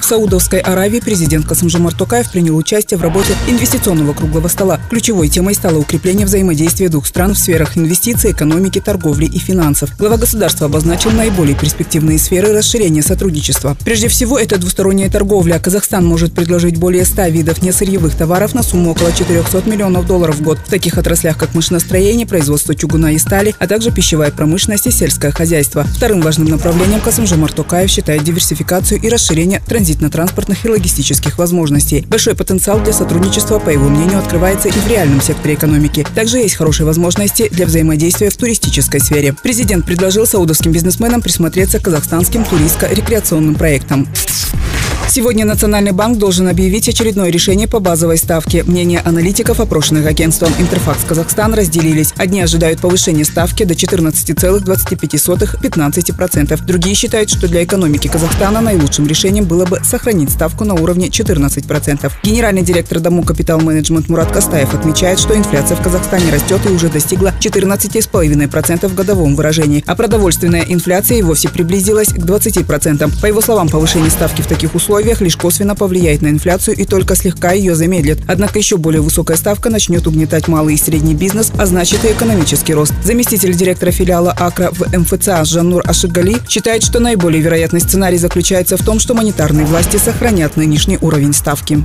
КИЗ». Саудовской Аравии президент Касымжамар Токаев принял участие в работе инвестиционного круглого стола. Ключевой темой стало укрепление взаимодействия двух стран в сферах инвестиций, экономики, торговли и финансов. Глава государства обозначил наиболее перспективные сферы расширения сотрудничества. Прежде всего, это двусторонняя торговля. Казахстан может предложить более 100 видов несырьевых товаров на сумму около 400 миллионов долларов в год в таких отраслях, как машиностроение, производство чугуна и стали, а также пищевая промышленность и сельское хозяйство. Вторым важным направлением Касымжамар Токаев считает диверсификацию и расширение транзитного транспортных и логистических возможностей. Большой потенциал для сотрудничества, по его мнению, открывается и в реальном секторе экономики. Также есть хорошие возможности для взаимодействия в туристической сфере. Президент предложил саудовским бизнесменам присмотреться к казахстанским туристско-рекреационным проектам. Сегодня Национальный банк должен объявить очередное решение по базовой ставке. Мнения аналитиков, опрошенных агентством «Интерфакс Казахстан» разделились. Одни ожидают повышения ставки до 14,25-15%. Другие считают, что для экономики Казахстана наилучшим решением было бы сохранить ставку на уровне 14%. Генеральный директор Дому Капитал Менеджмент Мурат Кастаев отмечает, что инфляция в Казахстане растет и уже достигла 14,5% в годовом выражении, а продовольственная инфляция и вовсе приблизилась к 20%. По его словам, повышение ставки в таких условиях условиях лишь косвенно повлияет на инфляцию и только слегка ее замедлит. Однако еще более высокая ставка начнет угнетать малый и средний бизнес, а значит и экономический рост. Заместитель директора филиала АКРА в МФЦА Жаннур Ашигали считает, что наиболее вероятный сценарий заключается в том, что монетарные власти сохранят нынешний уровень ставки.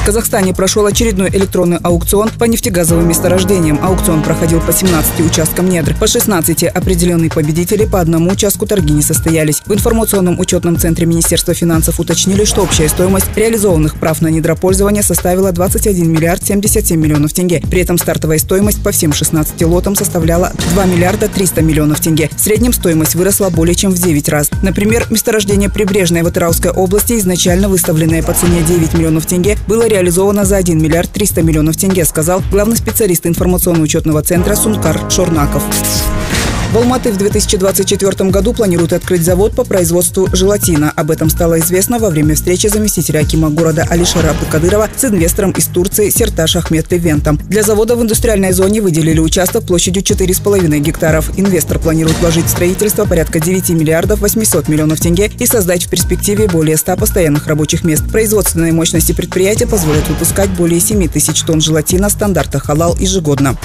В Казахстане прошел очередной электронный аукцион по нефтегазовым месторождениям. Аукцион проходил по 17 участкам недр. По 16 определенные победители по одному участку торги не состоялись. В информационном учетном центре Министерства финансов уточнили, что общая стоимость реализованных прав на недропользование составила 21 миллиард 77 миллионов тенге. При этом стартовая стоимость по всем 16 лотам составляла 2 миллиарда 300 миллионов тенге. В среднем стоимость выросла более чем в 9 раз. Например, месторождение Прибрежное в Атырауской области, изначально выставленное по цене 9 миллионов тенге, было реализовано за 1 миллиард 300 миллионов тенге, сказал главный специалист информационно-учетного центра Сункар Шорнаков. В Алматы в 2024 году планируют открыть завод по производству желатина. Об этом стало известно во время встречи заместителя Акима города Алишера Абдукадырова с инвестором из Турции Серташ Ахмед Левентом. Для завода в индустриальной зоне выделили участок площадью 4,5 гектаров. Инвестор планирует вложить в строительство порядка 9 миллиардов 800 миллионов тенге и создать в перспективе более 100 постоянных рабочих мест. Производственные мощности предприятия позволят выпускать более 7 тысяч тонн желатина стандарта халал ежегодно.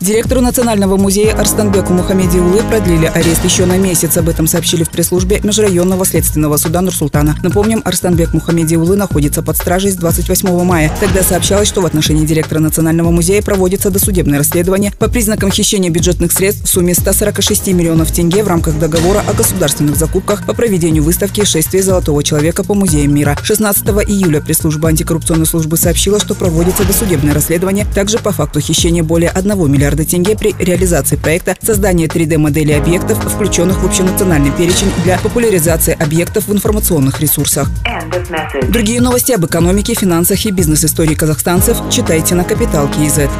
Директору Национального музея Арстанбеку Мухаммеди Улы продлили арест еще на месяц. Об этом сообщили в пресс-службе Межрайонного следственного суда Нурсултана. Напомним, Арстанбек Мухаммеди Улы находится под стражей с 28 мая. Тогда сообщалось, что в отношении директора Национального музея проводится досудебное расследование по признакам хищения бюджетных средств в сумме 146 миллионов тенге в рамках договора о государственных закупках по проведению выставки «Шествие золотого человека» по музеям мира. 16 июля пресс-служба антикоррупционной службы сообщила, что проводится досудебное расследование также по факту хищения более 1 миллиарда миллиарда тенге при реализации проекта создания 3D-модели объектов, включенных в общенациональный перечень для популяризации объектов в информационных ресурсах. Другие новости об экономике, финансах и бизнес-истории казахстанцев читайте на Капитал Киезет.